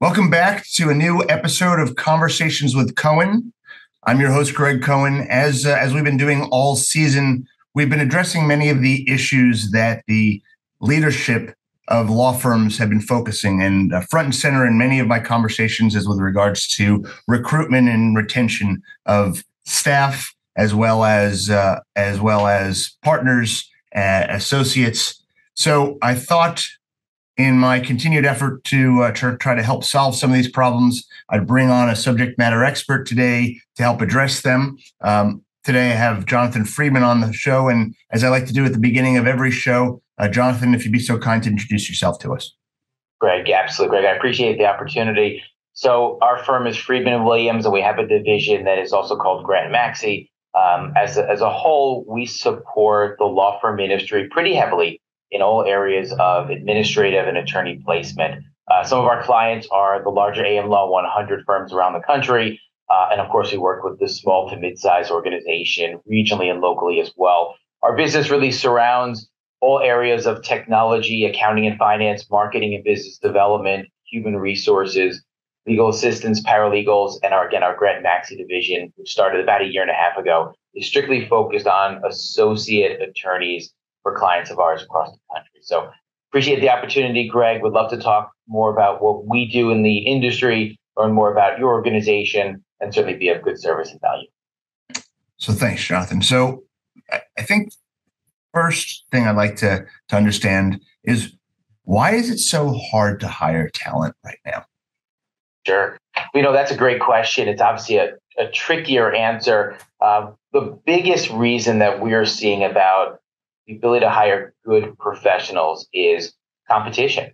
Welcome back to a new episode of Conversations with Cohen. I'm your host, Greg Cohen. As uh, as we've been doing all season, we've been addressing many of the issues that the leadership of law firms have been focusing, and uh, front and center in many of my conversations is with regards to recruitment and retention of staff, as well as uh, as well as partners, uh, associates. So I thought in my continued effort to, uh, try to help solve some of these problems, I'd bring on a subject matter expert today to help address them. Um, today, I have Jonathan Friedman on the show. And as I like to do at the beginning of every show, uh, Jonathan, if you'd be so kind to introduce yourself to us. Greg, absolutely, Greg. I appreciate the opportunity. So, our firm is Friedman and Williams, and we have a division that is also called Grant Maxey. Um, as, a, as a whole, we support the law firm industry pretty heavily in all areas of administrative and attorney placement. Uh, some of our clients are the larger AM Law 100 firms around the country. Uh, and of course, we work with the small to mid-sized organization regionally and locally as well. Our business really surrounds all areas of technology, accounting and finance, marketing and business development, human resources, legal assistance, paralegals, and our, again, our Grant Maxey division, which started about a year and a half ago, is strictly focused on associate attorneys for clients of ours across the country. So appreciate the opportunity, Greg. Would love to talk more about what we do in the industry, learn more about your organization, and certainly be of good service and value. So thanks, Jonathan. So I think first thing I'd like to, to understand is why is it so hard to hire talent right now? Sure. You know, that's a great question. It's obviously a, a trickier answer. Um, the biggest reason that we're seeing about the ability to hire good professionals is competition.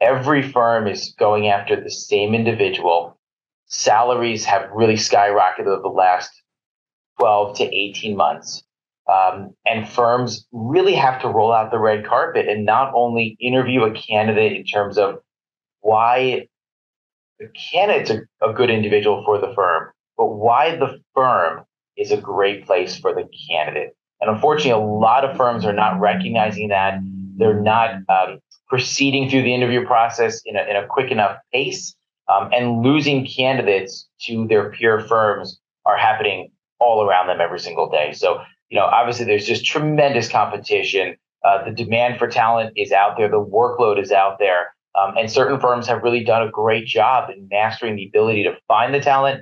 Every firm is going after the same individual. Salaries have really skyrocketed over the last 12 to 18 months. Um, and firms really have to roll out the red carpet and not only interview a candidate in terms of why the candidate's a, a good individual for the firm, but why the firm is a great place for the candidate. And unfortunately, a lot of firms are not recognizing that. They're not um, proceeding through the interview process in a, in a quick enough pace. Um, and losing candidates to their peer firms are happening all around them every single day. So, you know, obviously there's just tremendous competition. Uh, the demand for talent is out there. The workload is out there. Um, and certain firms have really done a great job in mastering the ability to find the talent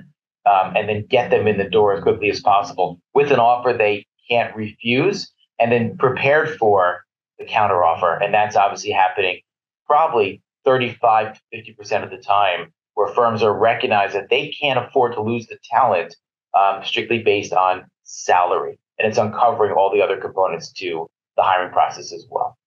um, and then get them in the door as quickly as possible with an offer they can't refuse, and then prepared for the counteroffer. And that's obviously happening probably 35 to 50% of the time where firms are recognized that they can't afford to lose the talent um, strictly based on salary. And it's uncovering all the other components to the hiring process as well.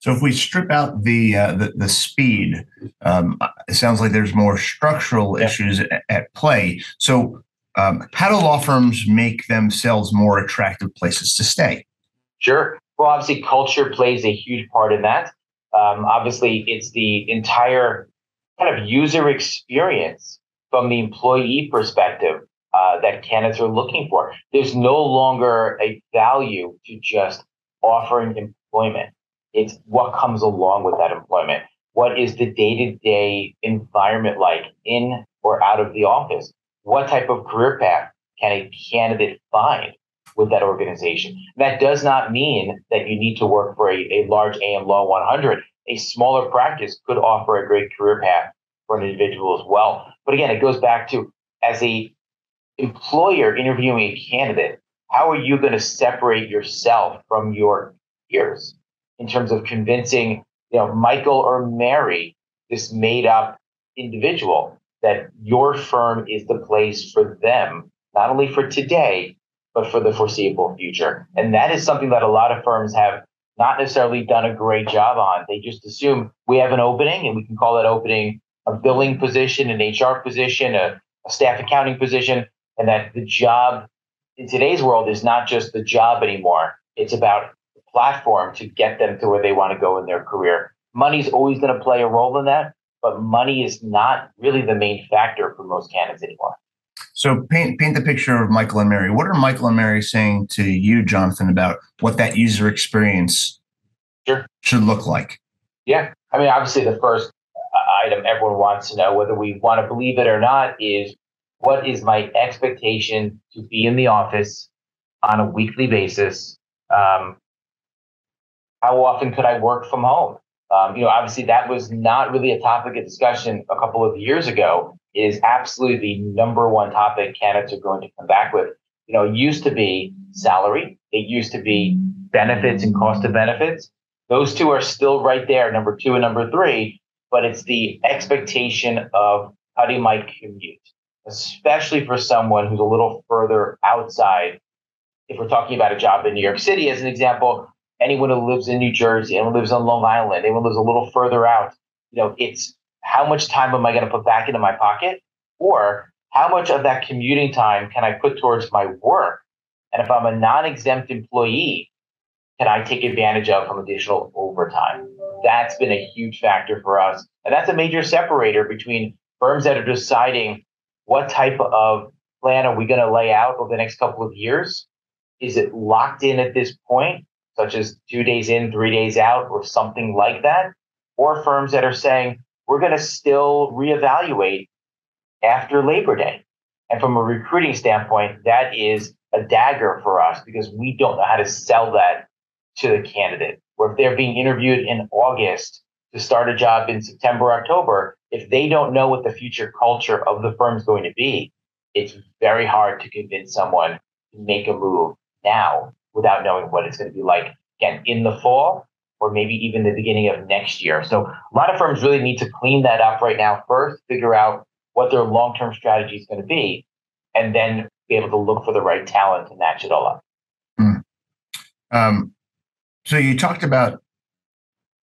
So if we strip out the uh, the, the, speed, um, it sounds like there's more structural yeah. issues at, at, play. So um, how do law firms make themselves more attractive places to stay? Sure. Well, obviously, culture plays a huge part in that. Um, obviously, it's the entire kind of user experience from the employee perspective uh, that candidates are looking for. There's no longer a value to just offering employment. It's what comes along with that employment. What is the day to day environment like in or out of the office? What type of career path can a candidate find with that organization? That does not mean that you need to work for a, a large AM Law 100. A smaller practice could offer a great career path for an individual as well. But again, it goes back to as a employer interviewing a candidate, how are you going to separate yourself from your peers in terms of convincing, you know, Michael or Mary, this made up individual that your firm is the place for them, not only for today, but for the foreseeable future. And that is something that a lot of firms have not necessarily done a great job on. They just assume we have an opening and we can call that opening a billing position, an HR position, a, a staff accounting position, and that the job in today's world is not just the job anymore. It's about the platform to get them to where they want to go in their career. Money's always going to play a role in that, but money is not really the main factor for most candidates anymore. So paint paint the picture of Michael and Mary. What are Michael and Mary saying to you, Jonathan, about what that user experience sure. should look like? Yeah, I mean, obviously, the first item everyone wants to know, whether we want to believe it or not, is what is my expectation to be in the office on a weekly basis? Um, how often could I work from home? Um, you know, obviously that was not really a topic of discussion a couple of years ago. It is absolutely the number one topic candidates are going to come back with. You know, it used to be salary. It used to be benefits and cost of benefits. Those two are still right there, number two and number three, but it's the expectation of you might commute, especially for someone who's a little further outside. If we're talking about a job in New York City, as an example, anyone who lives in New Jersey, anyone who lives on Long Island, anyone who lives a little further out, you know, it's how much time am I going to put back into my pocket? Or how much of that commuting time can I put towards my work? And if I'm a non exempt employee, can I take advantage of some additional overtime? That's been a huge factor for us. And that's a major separator between firms that are deciding what type of plan are we going to lay out over the next couple of years? Is it locked in at this point, such as two days in, three days out, or something like that? Or firms that are saying, we're going to still reevaluate after Labor Day. And from a recruiting standpoint, that is a dagger for us because we don't know how to sell that to the candidate. Or if they're being interviewed in August to start a job in September, October, if they don't know what the future culture of the firm is going to be, it's very hard to convince someone to make a move now without knowing what it's going to be like again in the fall or maybe even the beginning of next year. So a lot of firms really need to clean that up right now first, figure out what their long-term strategy is going to be, and then be able to look for the right talent to match it all up. Mm. Um, so you talked about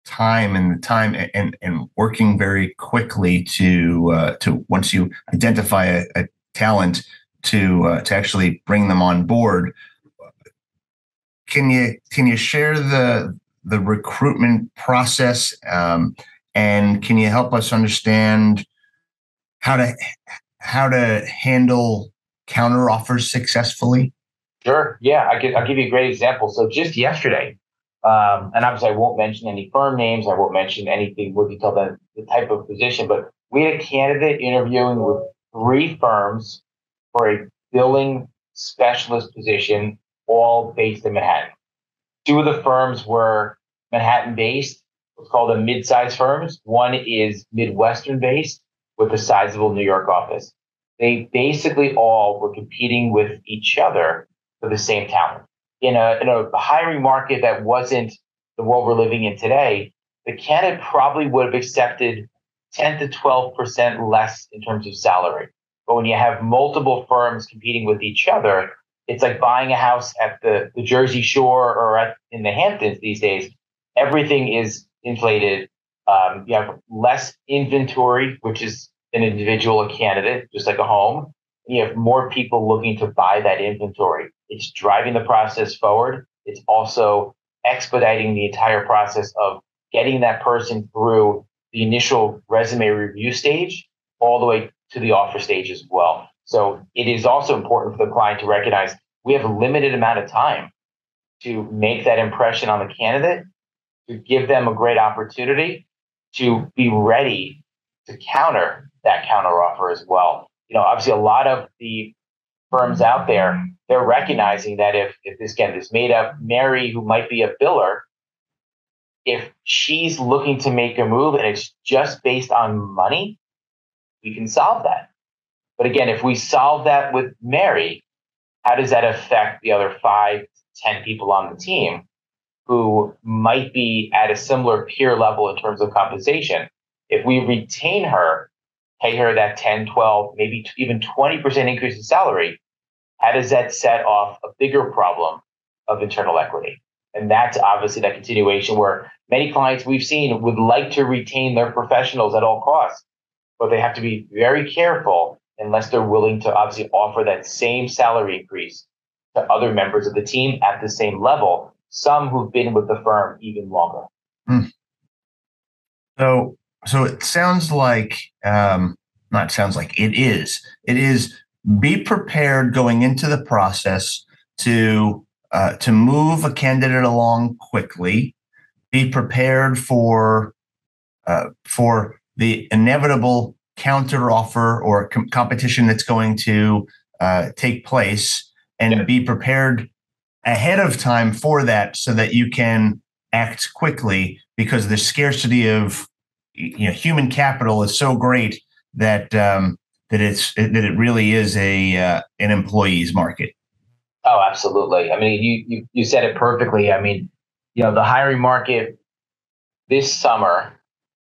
time and the time and and working very quickly to uh, to once you identify a, a talent to uh, to actually bring them on board. Can you can you share the the recruitment process um, and can you help us understand how to how to handle counter offers successfully? Sure. Yeah, I could, I'll give you a great example. So just yesterday, um, and obviously, I won't mention any firm names. I won't mention anything more detailed than the type of position. But we had a candidate interviewing with three firms for a billing specialist position, all based in Manhattan. Two of the firms were Manhattan based, what's called a mid-sized firms. One is Midwestern based with a sizable New York office. They basically all were competing with each other for the same talent in a in a hiring market that wasn't the world we're living in today, the candidate probably would have accepted 10 to 12 percent less in terms of salary. But when you have multiple firms competing with each other, it's like buying a house at the, the Jersey Shore or at, in the Hamptons these days. Everything is inflated. Um, you have less inventory, which is an individual, a candidate, just like a home. You have more people looking to buy that inventory. It's driving the process forward. It's also expediting the entire process of getting that person through the initial resume review stage all the way to the offer stage as well. So it is also important for the client to recognize we have a limited amount of time to make that impression on the candidate, to give them a great opportunity to be ready to counter that counteroffer as well. You know, obviously a lot of the firms out there, they're recognizing that if, if this again is made up Mary, who might be a biller, if she's looking to make a move and it's just based on money, we can solve that. But again, if we solve that with Mary, how does that affect the other five, ten people on the team who might be at a similar peer level in terms of compensation? If we retain her pay her that 10, 12, maybe even 20% increase in salary, how does that set off a bigger problem of internal equity? And that's obviously that continuation where many clients we've seen would like to retain their professionals at all costs, but they have to be very careful unless they're willing to obviously offer that same salary increase to other members of the team at the same level, some who've been with the firm even longer. Mm. So so it sounds like um, not sounds like it is it is be prepared going into the process to uh, to move a candidate along quickly be prepared for uh, for the inevitable counter offer or com- competition that's going to uh, take place and yeah. be prepared ahead of time for that so that you can act quickly because the scarcity of you know human capital is so great that um, that it's that it really is a uh, an employees market. Oh, absolutely. I mean, you, you you said it perfectly. I mean, you know, the hiring market this summer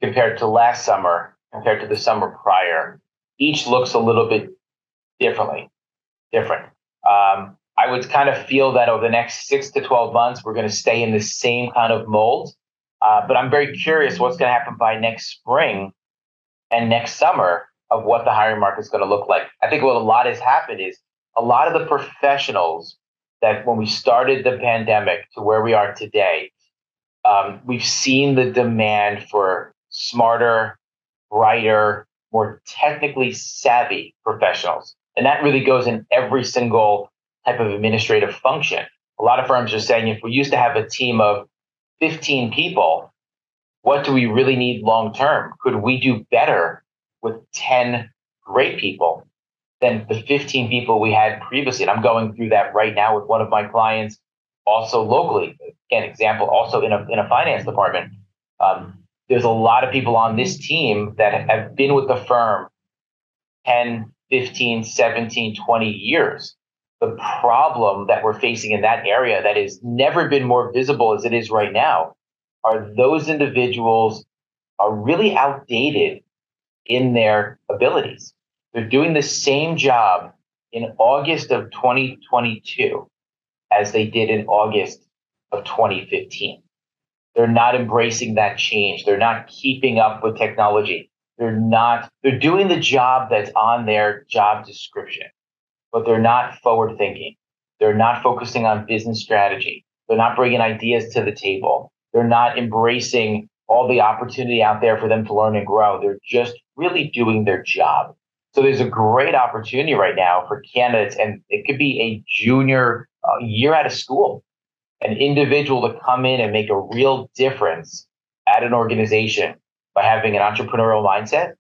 compared to last summer, compared to the summer prior, each looks a little bit differently, different. Um, I would kind of feel that over the next six to 12 months, we're going to stay in the same kind of mold. Uh, but I'm very curious what's going to happen by next spring and next summer of what the hiring market is going to look like. I think what a lot has happened is a lot of the professionals that when we started the pandemic to where we are today, um, we've seen the demand for smarter, brighter, more technically savvy professionals. And that really goes in every single type of administrative function. A lot of firms are saying if we used to have a team of 15 people, what do we really need long term? Could we do better with 10 great people than the 15 people we had previously? And I'm going through that right now with one of my clients, also locally. Again, example, also in a, in a finance department. Um, there's a lot of people on this mm-hmm. team that have been with the firm 10, 15, 17, 20 years the problem that we're facing in that area that has never been more visible as it is right now are those individuals are really outdated in their abilities. They're doing the same job in August of 2022 as they did in August of 2015. They're not embracing that change. They're not keeping up with technology. They're not, they're doing the job that's on their job description but they're not forward thinking. They're not focusing on business strategy. They're not bringing ideas to the table. They're not embracing all the opportunity out there for them to learn and grow. They're just really doing their job. So there's a great opportunity right now for candidates, and it could be a junior uh, year out of school, an individual to come in and make a real difference at an organization by having an entrepreneurial mindset,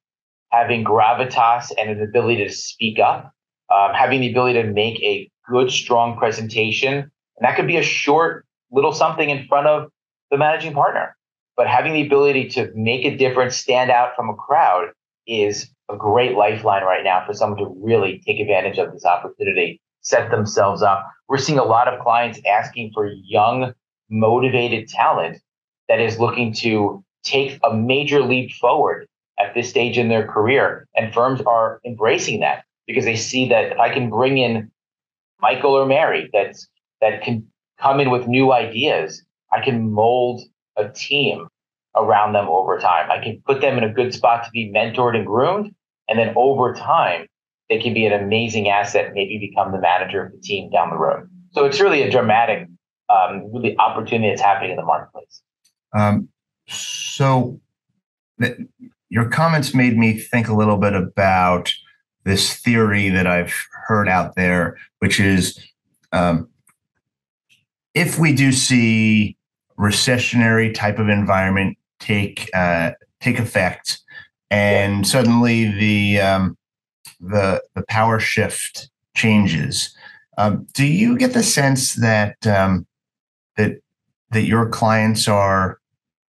having gravitas and an ability to speak up, um, having the ability to make a good, strong presentation. And that could be a short little something in front of the managing partner. But having the ability to make a difference, stand out from a crowd is a great lifeline right now for someone to really take advantage of this opportunity, set themselves up. We're seeing a lot of clients asking for young, motivated talent that is looking to take a major leap forward at this stage in their career. And firms are embracing that because they see that if I can bring in Michael or Mary that's that can come in with new ideas, I can mold a team around them over time. I can put them in a good spot to be mentored and groomed. And then over time, they can be an amazing asset, maybe become the manager of the team down the road. So it's really a dramatic, um, really opportunity that's happening in the marketplace. Um, so th- your comments made me think a little bit about this theory that I've heard out there, which is um, if we do see recessionary type of environment take uh, take effect, and suddenly the um, the the power shift changes, um, do you get the sense that um, that that your clients are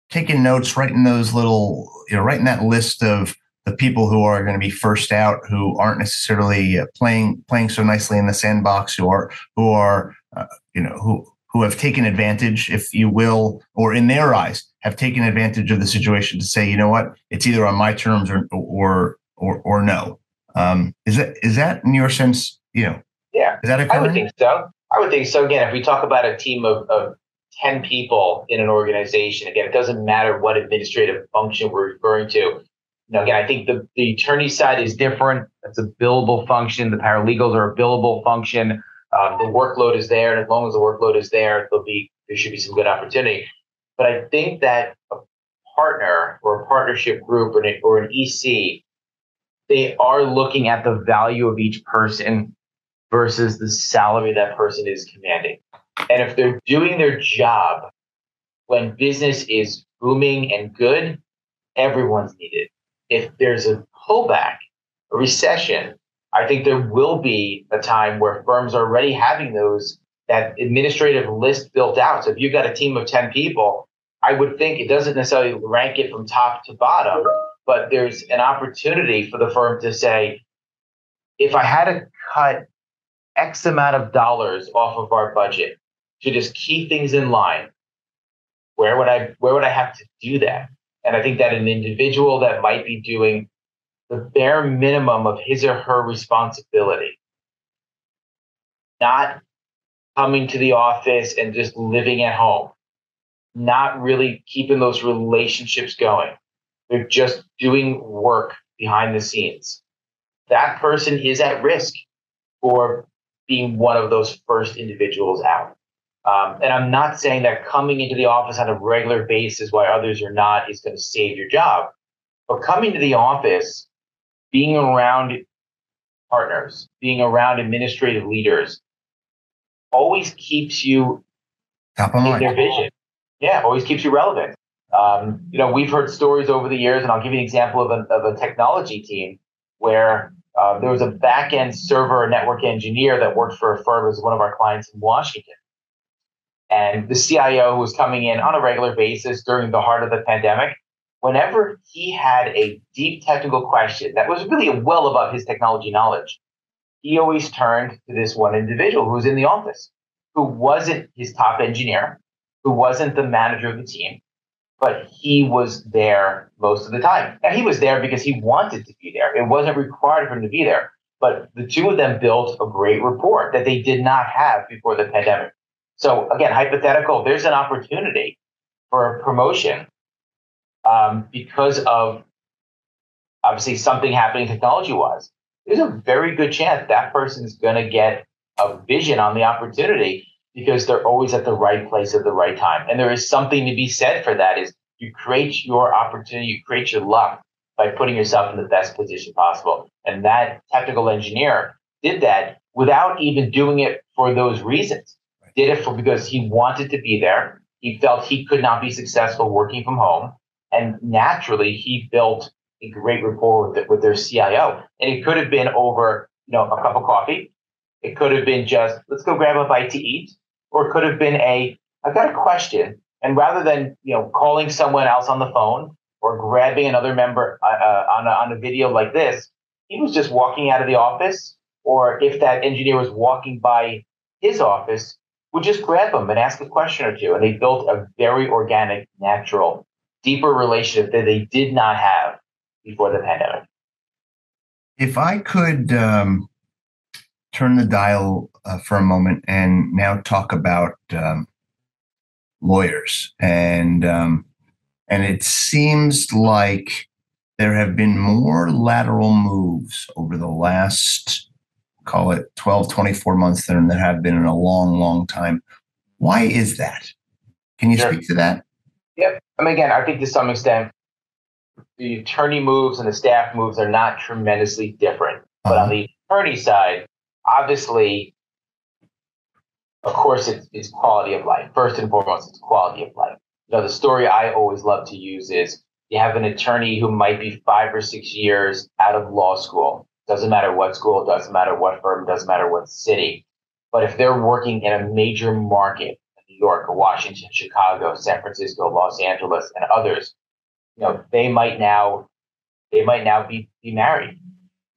taking notes, writing those little, you know, writing that list of the people who are going to be first out, who aren't necessarily uh, playing playing so nicely in the sandbox, who are who are uh, you know who who have taken advantage, if you will, or in their eyes have taken advantage of the situation to say, you know what, it's either on my terms or or or, or no. Um, is that is that in your sense? You know, yeah, is that occurring? I would think so. I would think so. Again, if we talk about a team of, of 10 people in an organization, again, it doesn't matter what administrative function we're referring to know, again, I think the, the attorney side is different. That's a billable function. The paralegals are a billable function. Um, the workload is there, and as long as the workload is there, there'll be there should be some good opportunity. But I think that a partner or a partnership group or an, or an EC, they are looking at the value of each person versus the salary that person is commanding. And if they're doing their job when business is booming and good, everyone's needed if there's a pullback, a recession, I think there will be a time where firms are already having those that administrative list built out. So if you've got a team of 10 people, I would think it doesn't necessarily rank it from top to bottom, but there's an opportunity for the firm to say, if I had to cut X amount of dollars off of our budget to just keep things in line, where would I where would I have to do that? And I think that an individual that might be doing the bare minimum of his or her responsibility, not coming to the office and just living at home, not really keeping those relationships going. They're just doing work behind the scenes. That person is at risk for being one of those first individuals out. Um, and I'm not saying that coming into the office on a regular basis while others are not is going to save your job. But coming to the office, being around partners, being around administrative leaders, always keeps you top of mind. Their vision. Yeah, always keeps you relevant. Um, you know, we've heard stories over the years, and I'll give you an example of a, of a technology team where uh, there was a back end server network engineer that worked for a firm as one of our clients in Washington. And the CIO was coming in on a regular basis during the heart of the pandemic. Whenever he had a deep technical question that was really well above his technology knowledge, he always turned to this one individual who was in the office, who wasn't his top engineer, who wasn't the manager of the team, but he was there most of the time. And he was there because he wanted to be there. It wasn't required for him to be there. But the two of them built a great rapport that they did not have before the pandemic. So again, hypothetical, there's an opportunity for a promotion um, because of obviously something happening technology wise. There's a very good chance that person is going to get a vision on the opportunity because they're always at the right place at the right time. And there is something to be said for that is you create your opportunity, you create your luck by putting yourself in the best position possible. And that technical engineer did that without even doing it for those reasons did it for because he wanted to be there. He felt he could not be successful working from home. And naturally, he built a great rapport with, with their CIO. And it could have been over, you know, a cup of coffee. It could have been just, let's go grab a bite to eat. Or it could have been a, I've got a question. And rather than, you know, calling someone else on the phone or grabbing another member uh, uh on, a, on a video like this, he was just walking out of the office. Or if that engineer was walking by his office, would just grab them and ask a question or two. And they built a very organic, natural, deeper relationship that they did not have before the pandemic. If I could um, turn the dial uh, for a moment and now talk about um, lawyers and um, and it seems like there have been more lateral moves over the last call it 12, 24 months than there have been in a long, long time. Why is that? Can you sure. speak to that? Yep. I mean, again, I think to some extent, the attorney moves and the staff moves are not tremendously different. Uh-huh. But on uh-huh. the attorney side, obviously, of course, it's, it's quality of life. First and foremost, it's quality of life. You know, the story I always love to use is you have an attorney who might be five or six years out of law school doesn't matter what school, doesn't matter what firm, doesn't matter what city. But if they're working in a major market, New York, Washington, Chicago, San Francisco, Los Angeles, and others, you know, they might now they might now be, be married.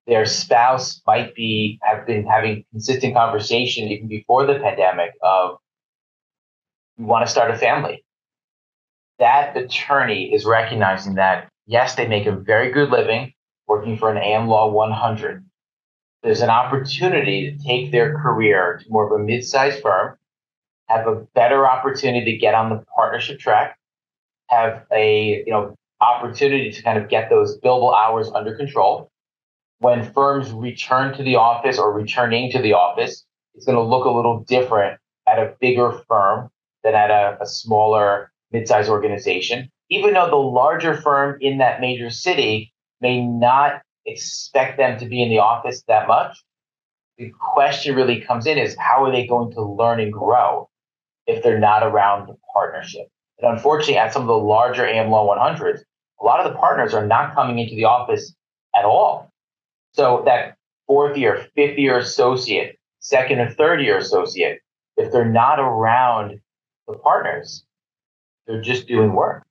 Their spouse might be have been having consistent conversation even before the pandemic of we want to start a family. That attorney is recognizing that yes, they make a very good living working for an AM Law 100. There's an opportunity to take their career to more of a mid-sized firm, have a better opportunity to get on the partnership track, have a you know opportunity to kind of get those billable hours under control. When firms return to the office or returning to the office, it's going to look a little different at a bigger firm than at a, a smaller mid-sized organization. Even though the larger firm in that major city may not expect them to be in the office that much. The question really comes in is how are they going to learn and grow if they're not around the partnership? And unfortunately, at some of the larger AM Law 100s, a lot of the partners are not coming into the office at all. So that fourth year, fifth year associate, second or third year associate, if they're not around the partners, they're just doing work.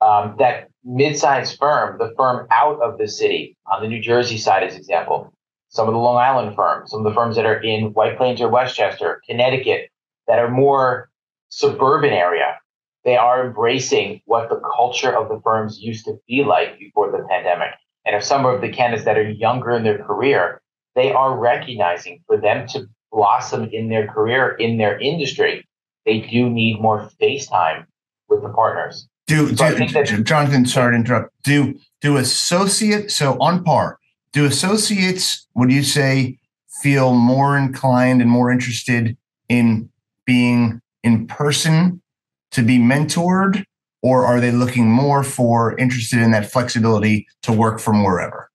Um, that mid-sized firm, the firm out of the city, on the New Jersey side, as example, some of the Long Island firms, some of the firms that are in White Plains or Westchester, Connecticut, that are more suburban area, they are embracing what the culture of the firms used to be like before the pandemic. And if some of the candidates that are younger in their career, they are recognizing for them to blossom in their career, in their industry, they do need more face time with the partners. Do, so do that, Jonathan, sorry to interrupt. Do do associates so on par, do associates, would you say, feel more inclined and more interested in being in person to be mentored or are they looking more for interested in that flexibility to work from wherever?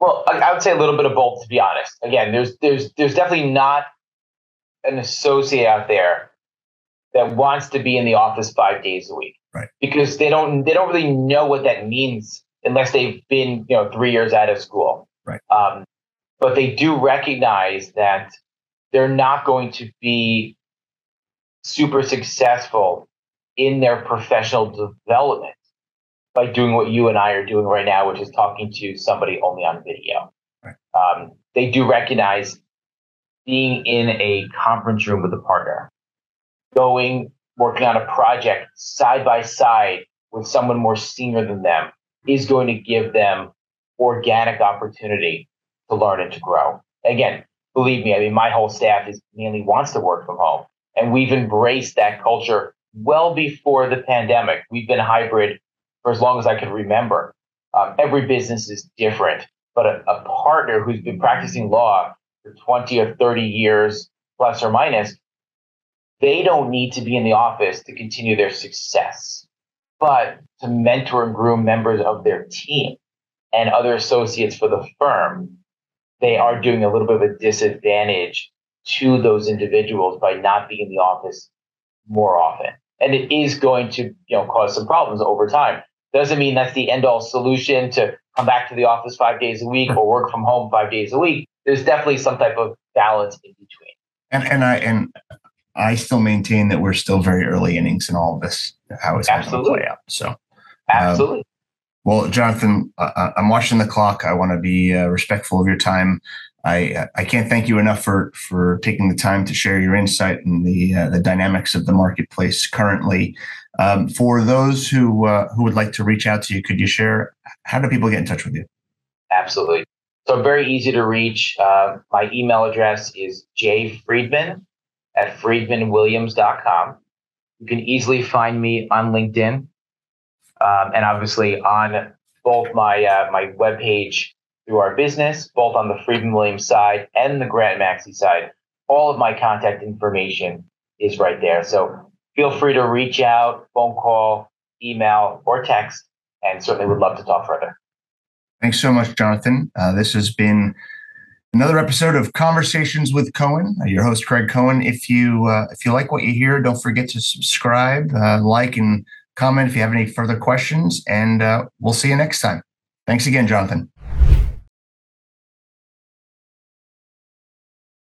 Well, I would say a little bit of both. To be honest, again, there's there's there's definitely not an associate out there that wants to be in the office five days a week, right? Because they don't they don't really know what that means unless they've been you know three years out of school, right? Um, but they do recognize that they're not going to be super successful in their professional development by doing what you and I are doing right now, which is talking to somebody only on video. Right. Um, they do recognize being in a conference room with a partner, going, working on a project side by side with someone more senior than them is going to give them organic opportunity to learn and to grow. Again, believe me, I mean, my whole staff is mainly wants to work from home. And we've embraced that culture well before the pandemic. We've been hybrid for as long as I can remember. Um, every business is different, but a, a partner who's been practicing law for 20 or 30 years, plus or minus, they don't need to be in the office to continue their success, but to mentor and groom members of their team and other associates for the firm, they are doing a little bit of a disadvantage to those individuals by not being in the office more often. And it is going to, you know, cause some problems over time. Doesn't mean that's the end all solution to come back to the office five days a week or work from home five days a week. There's definitely some type of balance in between. And and I and I still maintain that we're still very early innings in all of this, how it's going to play out. So, absolutely. Um, well, Jonathan, uh, I'm watching the clock. I want to be uh, respectful of your time. I I can't thank you enough for for taking the time to share your insight and the uh, the dynamics of the marketplace currently. Um, for those who uh, who would like to reach out to you, could you share how do people get in touch with you? Absolutely. So very easy to reach. Uh, my email address is jfriedman at friedmanwilliams.com. You can easily find me on LinkedIn um, and obviously on both my uh, my webpage through our business, both on the Friedman Williams side and the Grant Maxey side. All of my contact information is right there. So feel free to reach out, phone call, email, or text, and certainly would love to talk further. Thanks so much, Jonathan. Uh, this has been another episode of Conversations with Cohen. Uh, your host, Greg Cohen. If you uh, if you like what you hear, don't forget to subscribe, uh, like, and comment if you have any further questions. And uh, we'll see you next time. Thanks again, Jonathan.